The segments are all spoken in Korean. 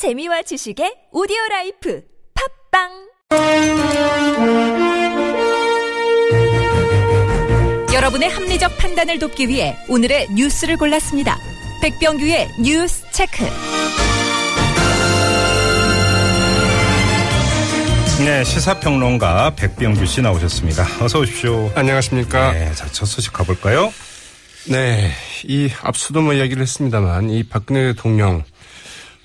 재미와 지식의 오디오 라이프 팟빵 여러분의 합리적 판단을 돕기 위해 오늘의 뉴스를 골랐습니다. 백병규의 뉴스 체크. 네, 시사평론가 백병규 씨 나오셨습니다. 어서 오십시오. 안녕하십니까. 네, 자, 첫 소식 가볼까요? 네. 이 앞서도 뭐 이야기를 했습니다만 이 박근혜 대통령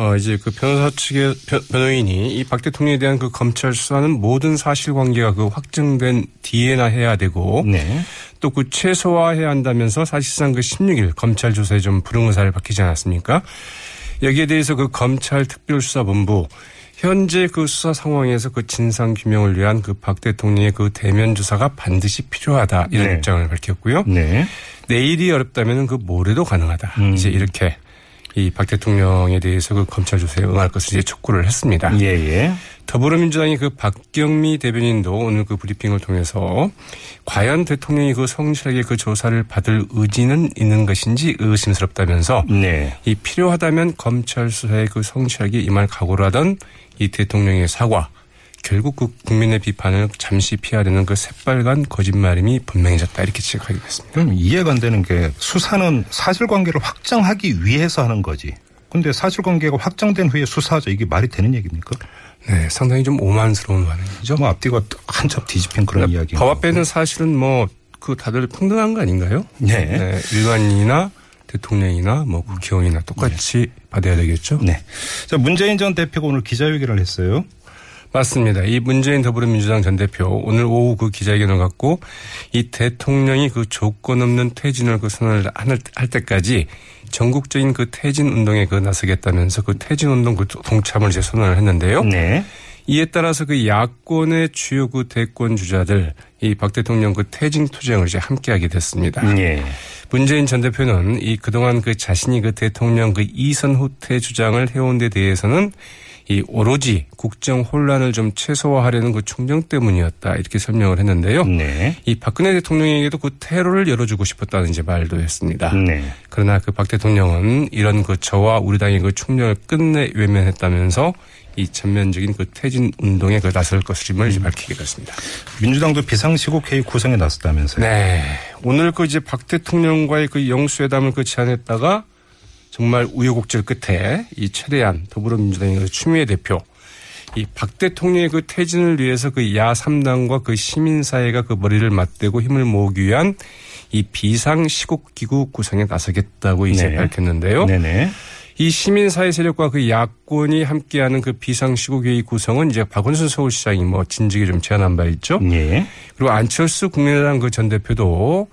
어 이제 그 변호사 측의 변, 변호인이 이 박 대통령에 대한 그 검찰 수사는 모든 사실관계가 그 확정된 뒤에나 해야 되고 네. 또그 최소화해야 한다면서 사실상 그 16일 검찰 조사에 좀 불응 의사를 밝히지 않았습니까? 여기에 대해서 그 검찰 특별수사본부 현재 그 수사 상황에서 그 진상 규명을 위한 그 박 대통령의 그 대면 조사가 반드시 필요하다 이런 네. 입장을 밝혔고요. 네. 내일이 어렵다면 그 모레도 가능하다. 음. 이제 이렇게 이 박 대통령에 대해서 그 검찰 조사에 응할 것을 이제 촉구를 했습니다. 예, 예. 더불어민주당의 그 박경미 대변인도 오늘 그 브리핑을 통해서 과연 대통령이 그 성실하게 그 조사를 받을 의지는 있는 것인지 의심스럽다면서 네. 이 필요하다면 검찰 수사에 그 성실하게 임할 각오를 하던 이 대통령의 사과 결국 그 국민의 비판을 잠시 피하려는 그 새빨간 거짓말임이 분명해졌다 이렇게 지적하게 됐습니다. 그럼 이해가 안 되는 게 수사는 사실관계를 확정하기 위해서 하는 거지. 근데 사실관계가 확정된 후에 수사하죠. 이게 말이 되는 얘기입니까? 네, 상당히 좀 오만스러운 반응이죠. 뭐 앞뒤가 한참 뒤집힌 그런 이야기. 법 앞에는 사실은 뭐 그 다들 평등한 거 아닌가요? 네. 일반인이나 대통령이나 뭐 국회의원이나 똑같이 받아야 되겠죠? 네. 자, 문재인 전 대표가 오늘 기자회견을 했어요. 맞습니다. 이 문재인 더불어민주당 전 대표 오늘 오후 그 기자회견을 갖고 이 대통령이 그 조건 없는 퇴진을 그 선언을 할- 할 때까지 전국적인 그 퇴진 운동에 그 나서겠다면서 그 퇴진 운동 그 동참을 이제 선언을 했는데요. 네. 이에 따라서 그 야권의 주요 그 대권 주자들 이 박 대통령 그 퇴진 투쟁을 이제 함께하게 됐습니다. 예. 문재인 전 대표는 이 그동안 그 자신이 그 대통령 그 이선 후퇴 주장을 해온 데 대해서는 이 오로지 국정 혼란을 좀 최소화하려는 그 충정 때문이었다 이렇게 설명을 했는데요. 네. 이 박근혜 대통령에게도 그 테러를 열어주고 싶었다는 이제 말도 했습니다. 네. 그러나 그 박 대통령은 이런 그 저와 우리 당의 그 충렬을 끝내 외면했다면서 이 전면적인 그 퇴진 운동에 그 나설 것임을 이제 밝히게 됐습니다. 민주당도 비상시국 회의 구성에 나섰다면서요. 네. 오늘 그 이제 박 대통령과의 그 영수회담을 그 제안했다가 정말 우여곡절 끝에 이 최대한 더불어민주당의 그 추미애 대표 이 박 대통령의 그 퇴진을 위해서 그 야 3당과 그 시민사회가 그 머리를 맞대고 힘을 모으기 위한 이 비상시국기구 구성에 나서겠다고 이제 네. 밝혔는데요. 네네. 이 시민사회 세력과 그 야권이 함께하는 그 비상시국회의 구성은 이제 박원순 서울시장이 뭐 진즉에 좀 제안한 바 있죠. 예. 그리고 안철수 국민의당 그 전 대표도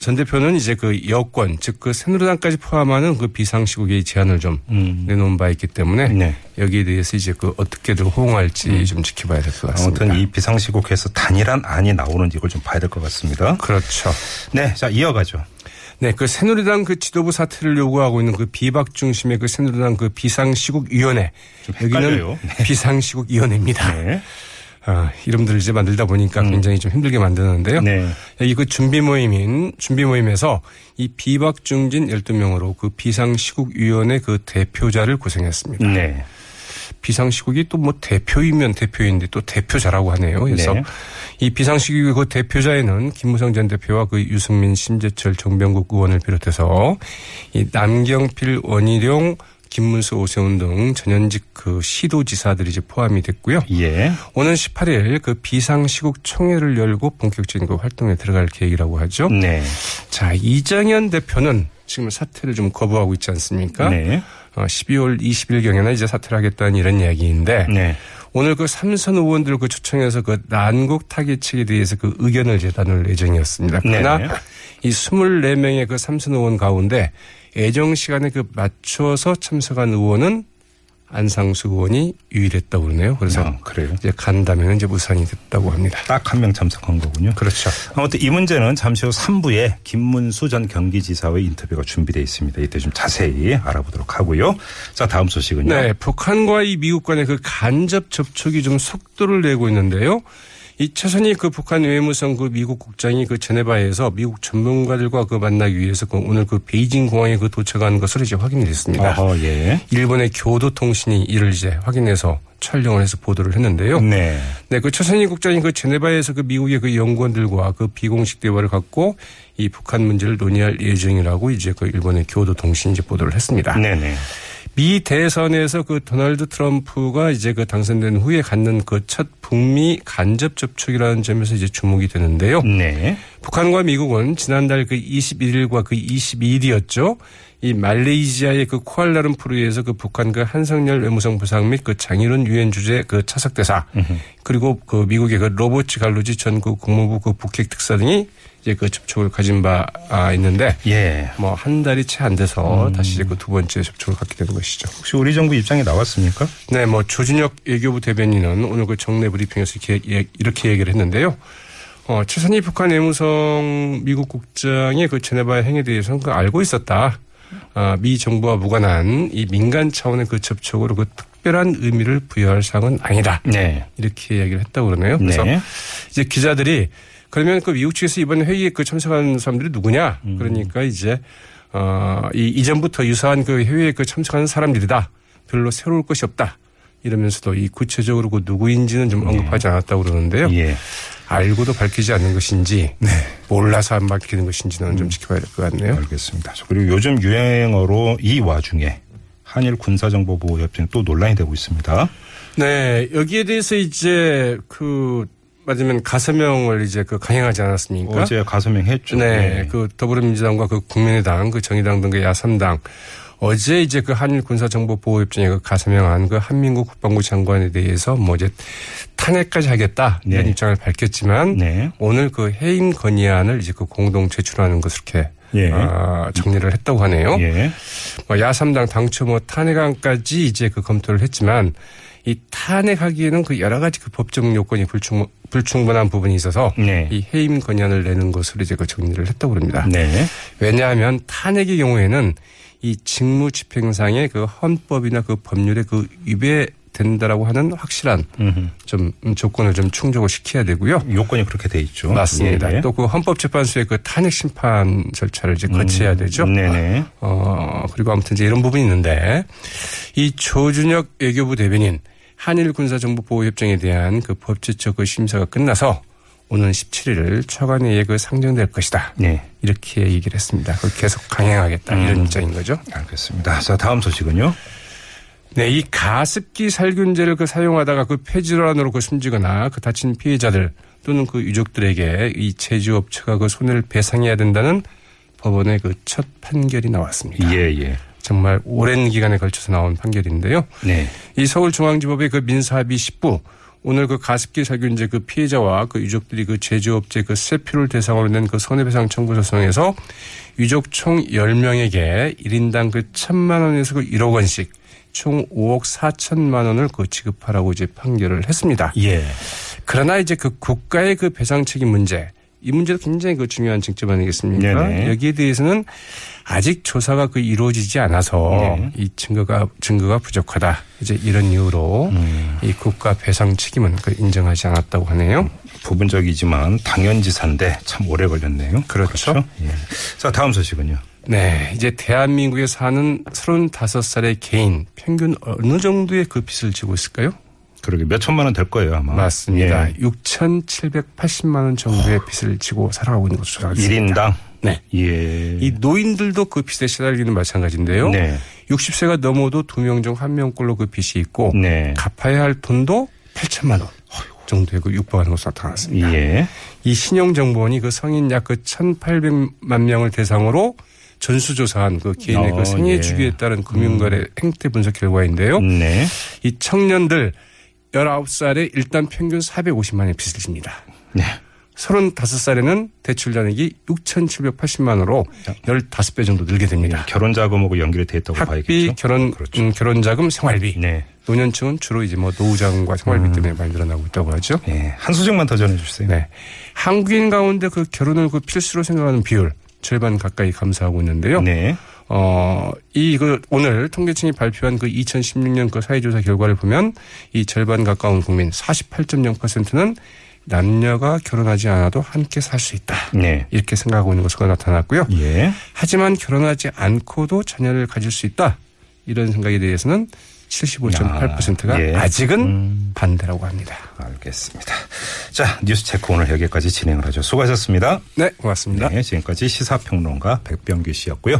전 대표는 이제 그 여권 즉 그 새누리당까지 포함하는 그 비상시국의 제안을 좀 음. 내놓은 바 있기 때문에 네. 여기에 대해서 이제 그 어떻게들 호응할지 좀 지켜봐야 될 것 같습니다. 아무튼 이 비상시국에서 단일한 안이 나오는지 이걸 좀 봐야 될 것 같습니다. 그렇죠. 네. 자, 이어가죠. 네, 그 새누리당 그 지도부 사퇴를 요구하고 있는 그 비박 중심의 그 새누리당 그 비상시국위원회 좀 여기는 헷갈려요. 비상시국위원회입니다. 네. 아, 이름들을 이제 만들다 보니까 굉장히 좀 힘들게 만드는데요. 네. 여기 그 준비 모임인 준비 모임에서 이 비박 중진 12명으로 그 비상시국위원회 그 대표자를 구성했습니다. 네. 비상시국이 또 뭐 대표이면 대표인데 또 대표자라고 하네요. 그래서 네. 이 비상시국 그 대표자에는 김무성 전 대표와 그 유승민, 심재철, 정병국 의원을 비롯해서 이 남경필, 원희룡, 김문수, 오세훈 등 전현직 그 시도지사들이 이제 포함이 됐고요. 예. 오는 18일 그 비상시국 총회를 열고 본격적인 그 활동에 들어갈 계획이라고 하죠. 네. 자, 이정현 대표는 지금 사퇴를 좀 거부하고 있지 않습니까? 네. 어, 12월 20일경에는 이제 사퇴를 하겠다는 이런 이야기인데 네. 오늘 그 삼선 의원들 그 초청해서 그 난국 타깃책에 대해서 그 의견을 이제 나눌 예정이었습니다. 그러나 네. 이 24명의 그 삼선 의원 가운데 애정 시간에 그 맞춰서 참석한 의원은 안상수 의원이 유일했다고 그러네요. 그래서 아, 그래요? 이제 간담회는 이제 무산이 됐다고 합니다. 딱 한 명 참석한 거군요. 그렇죠. 아무튼 이 문제는 잠시 후 3부에 김문수 전 경기지사의 인터뷰가 준비되어 있습니다. 이때 좀 자세히 알아보도록 하고요. 자, 다음 소식은요. 네, 북한과 이 미국 간의 그 간접 접촉이 좀 속도를 내고 있는데요. 이 최선희 그 북한 외무성 그 미국 국장이 그 제네바에서 미국 전문가들과 그 만나기 위해서 그 오늘 그 베이징 공항에 그 도착한 것으로 이제 확인이 됐습니다. 아하, 예. 일본의 교도통신이 이를 이제 확인해서 촬영을 해서 보도를 했는데요. 네. 네, 그 최선희 국장이 그 제네바에서 그 미국의 그 연구원들과 그 비공식 대화를 갖고 이 북한 문제를 논의할 예정이라고 이제 그 일본의 교도통신이 이제 보도를 했습니다. 네네. 미 대선에서 그 도널드 트럼프가 이제 그 당선된 후에 갖는 그 첫 북미 간접 접촉이라는 점에서 이제 주목이 되는데요. 네. 북한과 미국은 지난달 그 21일과 그 22일이었죠. 이 말레이시아의 그 쿠알라룸푸르에서 그 북한 그 한성열 외무성 부상 및 그 장일훈 유엔 주재 그 차석 대사 그리고 그 미국의 그 로버츠 갈루지 전그 국무부 그 북핵 특사 등이 이제 그 접촉을 가진 바 아, 있는데 예. 뭐 한 달이 채 안 돼서 다시 이제 그 두 번째 접촉을 갖게 되는 것이죠. 혹시 우리 정부 입장이 나왔습니까? 네, 뭐 조준혁 외교부 대변인은 오늘 그 정례 브리핑에서 이렇게, 얘- 이렇게 얘기를 했는데요. 어, 최선희 북한 외무성 미국 국장의 그 제네바 행위에 대해서는 그 알고 있었다. 아, 미 정부와 무관한 이 민간 차원의 그 접촉으로 그 특별한 의미를 부여할 사항은 아니다. 네. 이렇게 이야기를 했다고 그러네요. 그래서 네. 이제 기자들이 그러면 그 미국 측에서 이번 회의에 그 참석한 사람들이 누구냐? 그러니까 이제 어, 이 이전부터 유사한 그 회의에 그 참석하는 사람들이다. 별로 새로울 것이 없다. 이러면서도 이 구체적으로 그 누구인지는 좀 언급하지 않았다고 그러는데요. 예. 알고도 밝히지 않는 것인지 몰라서 안 밝히는 것인지는 좀 지켜봐야 될 것 같네요. 알겠습니다. 그리고 요즘 유행어로 이 와중에 한일 군사정보보호협정 또 논란이 되고 있습니다. 네, 여기에 대해서 이제 그 맞으면 가서명을 이제 그 강행하지 않았습니까? 어제 가서명 했죠. 네, 그 더불어민주당과 그 국민의당, 그 정의당 등그 야삼당 어제 이제 그 한일 군사정보보호협정에 그 가서명한 그 한민국 국방부 장관에 대해서 뭐 이제 탄핵까지 하겠다 이런 네. 입장을 밝혔지만 네. 오늘 그 해임 건의안을 이제 그 공동 제출하는 것을 이렇게 예. 아, 정리를 했다고 하네요. 예. 뭐 야삼당 당초 뭐 탄핵안까지 이제 그 검토를 했지만 이 탄핵하기에는 그 여러 가지 그 법적 요건이 불충, 불충분한 부분이 있어서 네. 이 해임 건의안을 내는 것으로 이제 그 정리를 했다고 그럽니다. 네. 왜냐하면 탄핵의 경우에는 이 직무 집행상의 그 헌법이나 그 법률에 그 위배 된다라고 하는 확실한 음흠. 좀 조건을 좀 충족을 시켜야 되고요. 요건이 그렇게 돼 있죠. 맞습니다. 예, 예. 또그 헌법재판소의 그 탄핵 심판 절차를 이제 거쳐야 되죠. 네네. 어, 그리고 아무튼 이제 이런 부분이 있는데 이 조준혁 외교부 대변인 한일 군사정보보호협정에 대한 그 법제적 그 심사가 끝나서 오는 17일 차관회의에 그 상정될 것이다. 네. 이렇게 얘기를 했습니다. 그걸 계속 강행하겠다. 이런 입장인 거죠. 알겠습니다. 자, 다음 소식은요. 네, 이 가습기 살균제를 그 사용하다가 그 폐질환으로 그 숨지거나 그 다친 피해자들 또는 그 유족들에게 이 제조업체가 그 손해를 배상해야 된다는 법원의 그 첫 판결이 나왔습니다. 예, 예. 정말 오랜 기간에 걸쳐서 나온 판결인데요. 네. 이 서울중앙지법의 그 민사합의 10부 오늘 그 가습기 살균제 그 피해자와 그 유족들이 그 제조업체 그 세표를 대상으로 낸 그 손해배상 청구 소송에서 유족 총 10명에게 1인당 그 1천만 원에서 그 1억 원씩 총 5억 4천만 원을 그 지급하라고 이제 판결을 했습니다. 예. 그러나 이제 그 국가의 그 배상 책임 문제 이 문제도 굉장히 그 중요한 쟁점 아니겠습니까? 네네. 여기에 대해서는 아직 조사가 그 이루어지지 않아서 네. 이 증거가 증거가 부족하다. 이제 이런 이유로 음. 이 국가 배상 책임은 그 인정하지 않았다고 하네요. 부분적이지만 당연지사인데 참 오래 걸렸네요. 그렇죠. 예. 자, 다음 소식은요. 네, 이제 대한민국에 사는 35살의 개인 평균 어느 정도의 그 빚을 지고 있을까요? 그러게 몇 천만 원 될 거예요, 아마. 맞습니다. 예. 6,780만 원 정도의 빚을 지고 살아가고 있는 것으로 알고 있습니다. 1인당. 네. 예. 이 노인들도 그 빚에 시달리는 마찬가지인데요. 네. 60세가 넘어도 두 명 중 한 명꼴로 그 빚이 있고 네. 갚아야 할 돈도 8천만 원 정도의 그 육박하는 것으로 나타났습니다. 예. 이 신용정보원이 그 성인 약 그 1,800만 명을 대상으로 전수조사한 그 개인의 어, 그 생애 예. 주기에 따른 금융거래 행태 분석 결과인데요. 네. 이 청년들 19살에 일단 평균 450만 원의 빚을 집니다. 네. 35살에는 대출 잔액이 6,780만 원으로 15배 정도 늘게 됩니다. 결혼 자금하고 연결이 돼 있다고 학비, 봐야겠죠. 결혼, 그렇죠. 음, 결혼 자금, 생활비. 네. 노년층은 주로 이제 뭐 노후자금과 생활비 음. 때문에 많이 늘어나고 있다고 하죠. 예. 한 소식만 더 전해 주세요. 네. 한국인 가운데 그 결혼을 그 필수로 생각하는 비율 절반 가까이 감소하고 있는데요. 네. 어, 이, 그, 오늘 통계청이 발표한 그 2016년 그 사회조사 결과를 보면 이 절반 가까운 국민 48.0%는 남녀가 결혼하지 않아도 함께 살 수 있다. 네. 이렇게 생각하고 있는 것으로 나타났고요. 예. 하지만 결혼하지 않고도 자녀를 가질 수 있다. 이런 생각에 대해서는 75.8%가 아, 예. 아직은 음. 반대라고 합니다. 알겠습니다. 자, 뉴스 체크 오늘 여기까지 진행을 하죠. 수고하셨습니다. 네, 고맙습니다. 네, 지금까지 시사평론가 백병규 씨였고요.